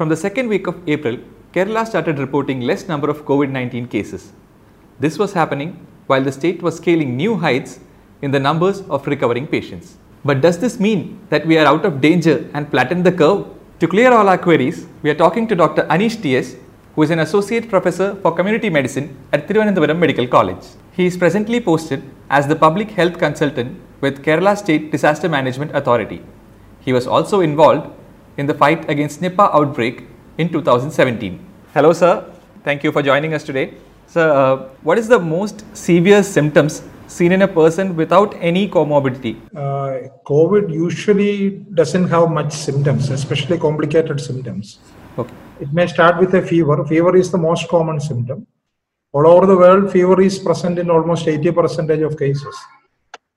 From the second week of April, Kerala started reporting less number of COVID 19 cases. This was happening while the state was scaling new heights in the numbers of recovering patients. But does this mean that we are out of danger and flattened the curve? To clear all our queries, we are talking to Dr. Anish TS, who is an associate professor for community medicine at Thiruvananthapuram Medical College. He is presently posted as the public health consultant with Kerala State Disaster Management Authority. He was also involved in the fight against Nipah outbreak in 2017. Hello, sir. Thank you for joining us today. Sir, uh, what is the most severe symptoms seen in a person without any comorbidity? Uh, COVID usually doesn't have much symptoms, especially complicated symptoms. Okay. It may start with a fever. Fever is the most common symptom. All over the world, fever is present in almost 80% of cases.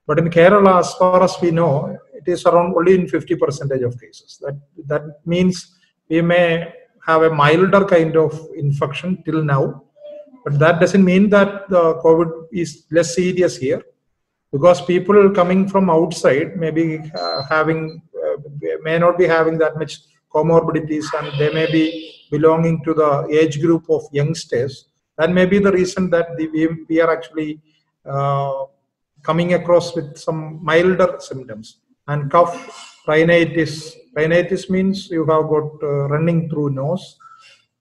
But in Kerala, as far as we know, it is around only in 50% of cases. That, that means we may have a milder kind of infection till now, but that doesn't mean that the COVID is less serious here because people coming from outside may be uh, having, uh, may not be having that much comorbidities and they may be belonging to the age group of youngsters. That may be the reason that the, we, we are actually uh, coming across with some milder symptoms and cough rhinitis. Rhinitis means you have got uh, running through nose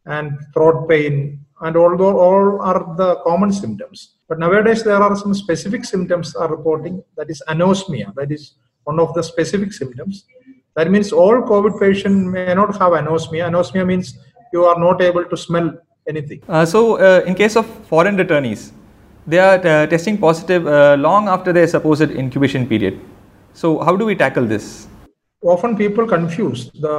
and throat pain. And although all are the common symptoms but nowadays there are some specific symptoms are reporting. That is anosmia. That is one of the specific symptoms. That means all covid patient may not have anosmia. Anosmia means you are not able to smell anything. Uh, so, uh, in case of foreign returnees, they are uh, testing positive uh, long after their supposed incubation period. So, how do we tackle this? often people confuse the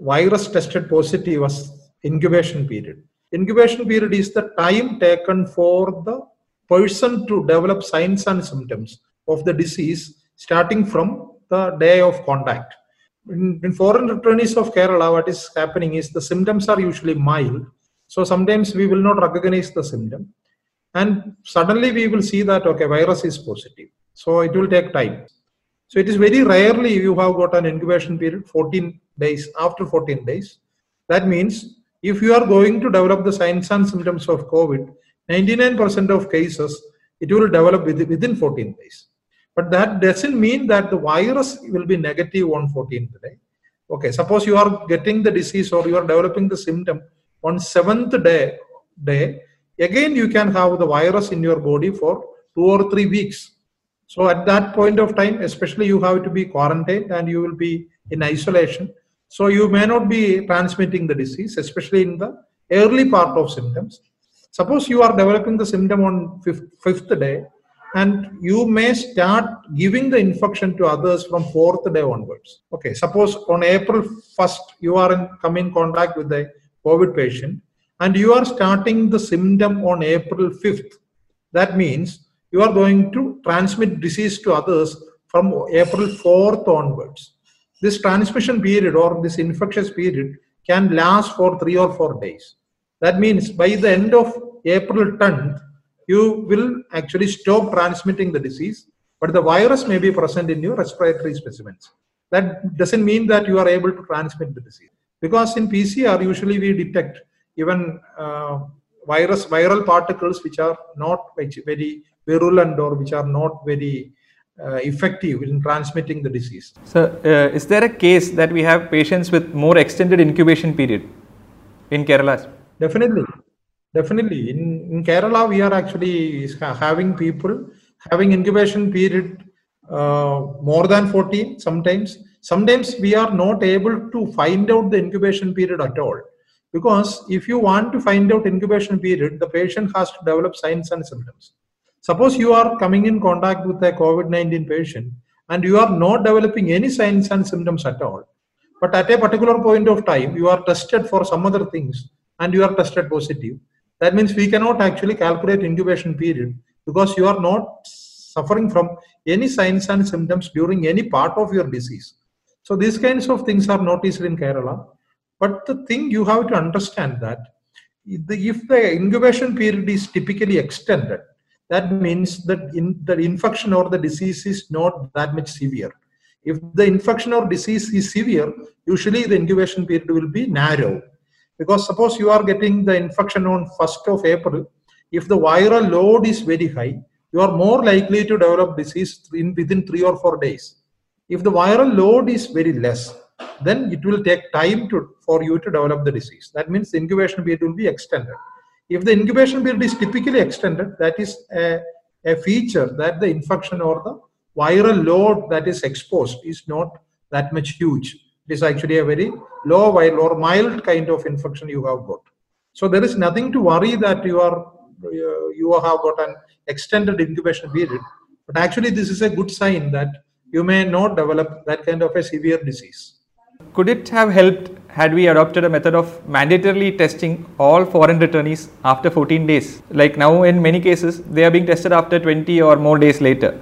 virus tested positive as incubation period. Incubation period is the time taken for the person to develop signs and symptoms of the disease starting from the day of contact. In, in foreign returnees of Kerala, what is happening is the symptoms are usually mild. So sometimes we will not recognize the symptom. And suddenly we will see that, okay, virus is positive. So it will take time. So it is very rarely you have got an incubation period 14 days after 14 days. That means if you are going to develop the signs and symptoms of COVID, 99% of cases it will develop within within 14 days. But that doesn't mean that the virus will be negative on 14th day. Okay, suppose you are getting the disease or you are developing the symptom on seventh day, day again you can have the virus in your body for two or three weeks so at that point of time, especially you have to be quarantined and you will be in isolation. So you may not be transmitting the disease, especially in the early part of symptoms. Suppose you are developing the symptom on fifth, fifth day and you may start giving the infection to others from fourth day onwards. Okay, suppose on April 1st, you are in, come in contact with a COVID patient and you are starting the symptom on April 5th. That means you are going to transmit disease to others from April 4th onwards. This transmission period or this infectious period can last for three or four days. That means by the end of April 10th, you will actually stop transmitting the disease, but the virus may be present in your respiratory specimens. That doesn't mean that you are able to transmit the disease. Because in PCR, usually we detect even uh, virus viral particles which are not very virulent or which are not very uh, effective in transmitting the disease. So, uh, is there a case that we have patients with more extended incubation period in Kerala? Definitely, definitely. In, in Kerala, we are actually having people having incubation period uh, more than 14 sometimes. Sometimes we are not able to find out the incubation period at all. Because if you want to find out incubation period, the patient has to develop signs and symptoms. Suppose you are coming in contact with a COVID 19 patient and you are not developing any signs and symptoms at all. But at a particular point of time, you are tested for some other things and you are tested positive. That means we cannot actually calculate incubation period because you are not suffering from any signs and symptoms during any part of your disease. So these kinds of things are noticed in Kerala. But the thing you have to understand that if the incubation period is typically extended, that means that in the infection or the disease is not that much severe. If the infection or disease is severe, usually the incubation period will be narrow. Because suppose you are getting the infection on 1st of April, if the viral load is very high, you are more likely to develop disease in within three or four days. If the viral load is very less, then it will take time to for you to develop the disease. That means incubation period will be extended. If the incubation period is typically extended, that is a, a feature that the infection or the viral load that is exposed is not that much huge. It is actually a very low viral or mild kind of infection you have got. So there is nothing to worry that you are you have got an extended incubation period. But actually, this is a good sign that you may not develop that kind of a severe disease. Could it have helped had we adopted a method of mandatorily testing all foreign returnees after 14 days? Like now, in many cases, they are being tested after 20 or more days later.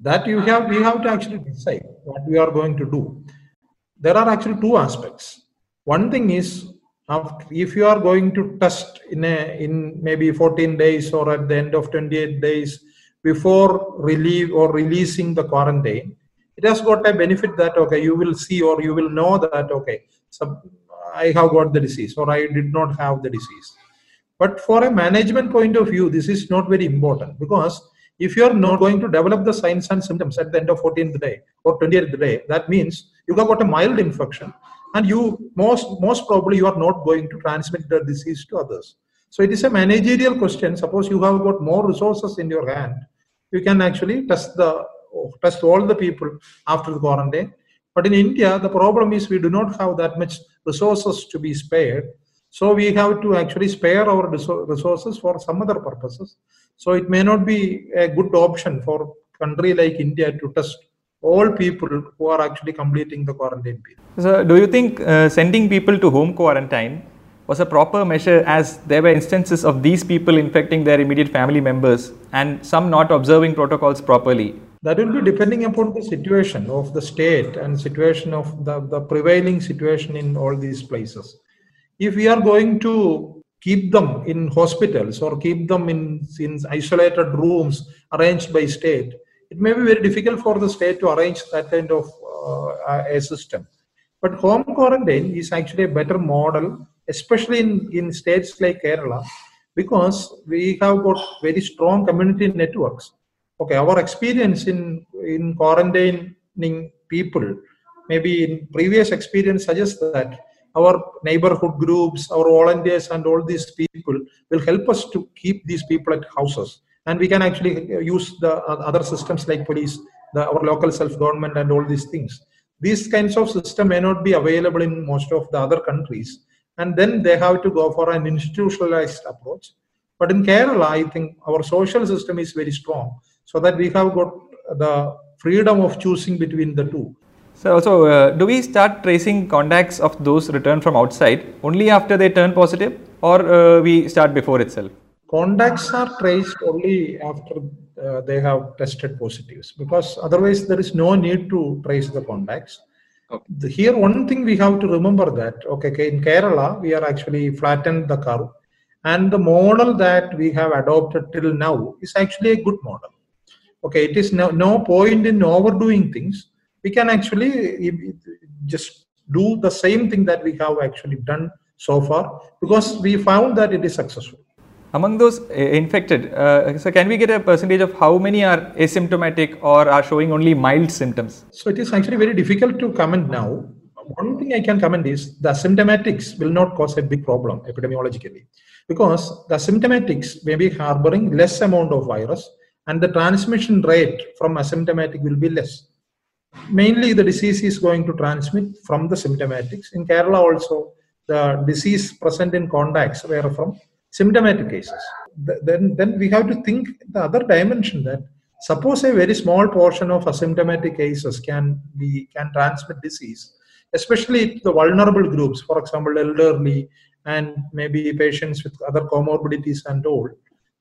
That you have, we have to actually decide what we are going to do. There are actually two aspects. One thing is if you are going to test in a in maybe 14 days or at the end of 28 days before relieve or releasing the quarantine it has got a benefit that okay you will see or you will know that okay so i have got the disease or i did not have the disease. But for a management point of view this is not very important because if you are not going to develop the signs and symptoms at the end of 14th day or 20th day that means you have got a mild infection and you most most probably you are not going to transmit the disease to others. So it is a managerial question. Suppose you have got more resources in your hand you can actually test the test all the people after the quarantine. But in India, the problem is we do not have that much resources to be spared. So we have to actually spare our resources for some other purposes. So it may not be a good option for a country like India to test all people who are actually completing the quarantine period. So do you think uh, sending people to home quarantine was a proper measure as there were instances of these people infecting their immediate family members and some not observing protocols properly? That will be depending upon the situation of the state and situation of the, the prevailing situation in all these places. If we are going to keep them in hospitals or keep them in, in isolated rooms arranged by state it may be very difficult for the state to arrange that kind of uh, a system. But home quarantine is actually a better model especially in, in states like kerala because we have got very strong community networks okay our experience in in quarantining people maybe in previous experience suggests that our neighborhood groups our volunteers and all these people will help us to keep these people at houses. And we can actually use the uh, other systems like police the, our local self government and all these things. These kinds of system may not be available in most of the other countries and then they have to go for an institutionalized approach. But in kerala i think our social system is very strong so that we have got the freedom of choosing between the two. So, also, uh, do we start tracing contacts of those returned from outside only after they turn positive, or uh, we start before itself? Contacts are traced only after uh, they have tested positives, because otherwise there is no need to trace the contacts. Okay. The, here, one thing we have to remember that okay, okay, in Kerala we are actually flattened the curve, and the model that we have adopted till now is actually a good model okay it is no, no point in overdoing things. We can actually just do the same thing that we have actually done so far because we found that it is successful. Among those uh, infected uh, so can we get a percentage of how many are asymptomatic or are showing only mild symptoms? So it is actually very difficult to comment now. One thing i can comment is the asymptomatics will not cause a big problem epidemiologically because the asymptomatics may be harboring less amount of virus and the transmission rate from asymptomatic will be less. Mainly, the disease is going to transmit from the symptomatics. In Kerala, also, the disease present in contacts were from symptomatic cases. Then, then we have to think the other dimension that suppose a very small portion of asymptomatic cases can be can transmit disease, especially the vulnerable groups, for example, elderly and maybe patients with other comorbidities and all.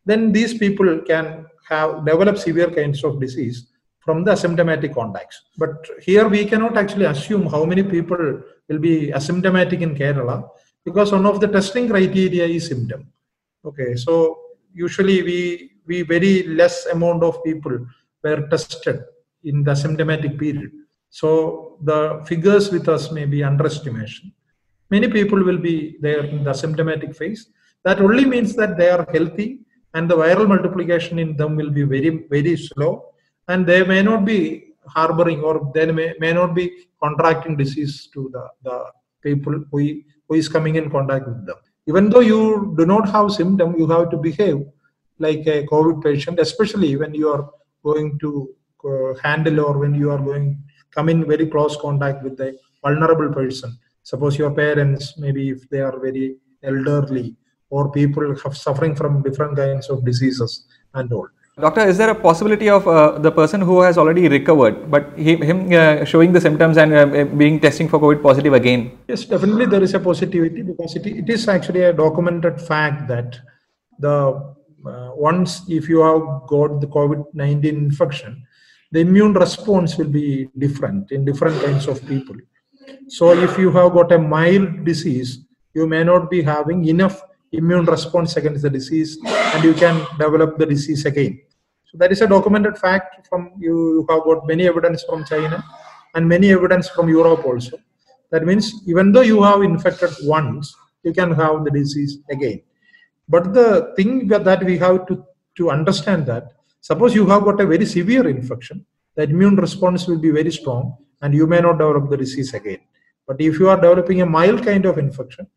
Then these people can have developed severe kinds of disease from the asymptomatic contacts. But here we cannot actually assume how many people will be asymptomatic in Kerala because one of the testing criteria is symptom. Okay, so usually we we very less amount of people were tested in the symptomatic period. So the figures with us may be underestimation. many people will be there in the symptomatic phase. That only means that they are healthy and the viral multiplication in them will be very, very slow and they may not be harboring or they may, may not be contracting disease to the, the people who, who is coming in contact with them. Even though you do not have symptom, you have to behave like a COVID patient, especially when you are going to uh, handle or when you are going come in very close contact with a vulnerable person. Suppose your parents, maybe if they are very elderly, or people have suffering from different kinds of diseases and all. Doctor, is there a possibility of uh, the person who has already recovered, but he, him uh, showing the symptoms and uh, being testing for COVID positive again? Yes, definitely there is a positivity because it, it is actually a documented fact that the uh, once if you have got the COVID-19 infection, the immune response will be different in different kinds of people. So if you have got a mild disease, you may not be having enough immune response against the disease and you can develop the disease again. So that is a documented fact from you you have got many evidence from China and many evidence from Europe also. That means even though you have infected once, you can have the disease again. But the thing that we have to, to understand that suppose you have got a very severe infection, the immune response will be very strong and you may not develop the disease again. But if you are developing a mild kind of infection,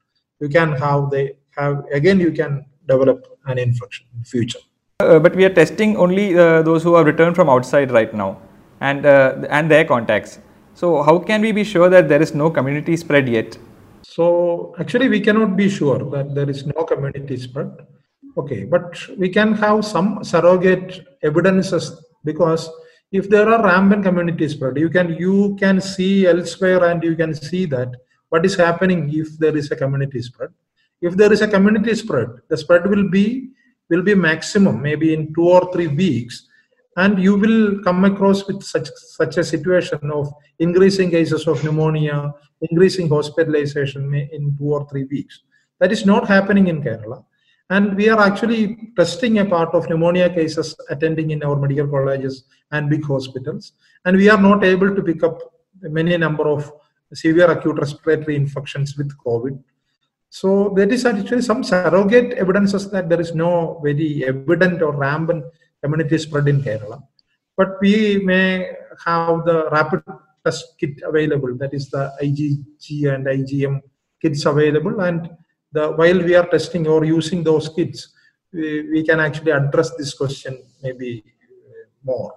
you can have the have again you can develop an infection in future. Uh, but we are testing only uh, those who have returned from outside right now and uh, and their contacts. So how can we be sure that there is no community spread yet? So actually we cannot be sure that there is no community spread. Okay, but we can have some surrogate evidences because if there are rampant community spread, you can you can see elsewhere and you can see that what is happening if there is a community spread if there is a community spread the spread will be will be maximum maybe in two or three weeks. And you will come across with such such a situation of increasing cases of pneumonia increasing hospitalization in two or three weeks. That is not happening in kerala. And we are actually testing a part of pneumonia cases attending in our medical colleges and big hospitals. And we are not able to pick up many number of severe acute respiratory infections with covid so there is actually some surrogate evidences that there is no very evident or rampant community spread in Kerala. But we may have the rapid test kit available, that is the IgG and IgM kits available. And the while we are testing or using those kits, we, we can actually address this question maybe more.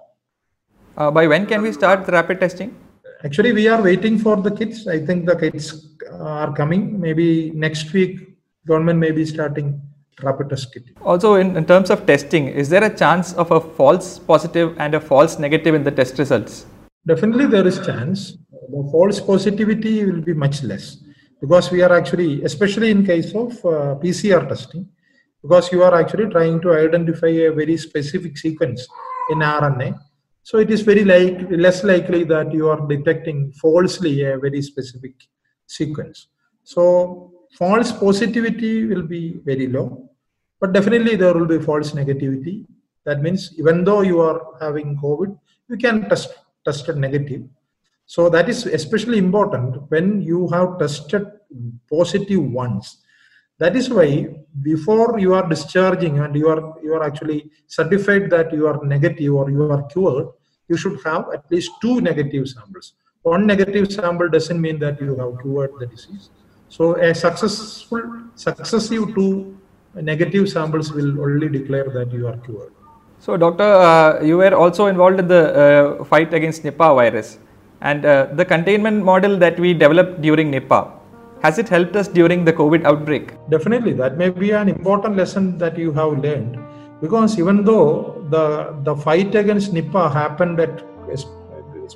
Uh, by when can we start the rapid testing? Actually, we are waiting for the kits. I think the kits are coming. Maybe next week, government may be starting rapid test kit. Also, in, in terms of testing, is there a chance of a false positive and a false negative in the test results? Definitely, there is chance. The false positivity will be much less because we are actually, especially in case of uh, PCR testing, because you are actually trying to identify a very specific sequence in RNA so it is very like less likely that you are detecting falsely a very specific sequence. So false positivity will be very low, but definitely there will be false negativity. That means even though you are having COVID, you can test tested negative. So that is especially important when you have tested positive once that is why before you are discharging and you are you are actually certified that you are negative or you are cured you should have at least two negative samples. One negative sample doesn't mean that you have cured the disease. So a successful successive two negative samples will only declare that you are cured. So doctor uh, you were also involved in the uh, fight against nipah virus and uh, the containment model that we developed during nipah has it helped us during the COVID outbreak? Definitely, that may be an important lesson that you have learned. Because even though the, the fight against Nipah happened at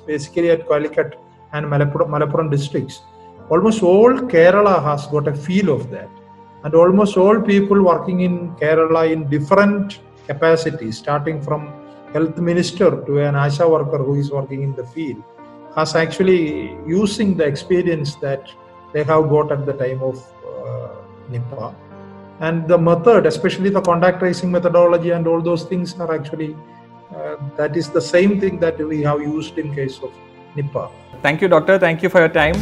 basically at Calicut and Malappuram, districts, almost all Kerala has got a feel of that. And almost all people working in Kerala in different capacities, starting from health minister to an ASHA worker who is working in the field, has actually using the experience that they have got at the time of uh, Nipah. And the method, especially the contact tracing methodology and all those things are actually, uh, that is the same thing that we have used in case of Nipah. Thank you, doctor. Thank you for your time.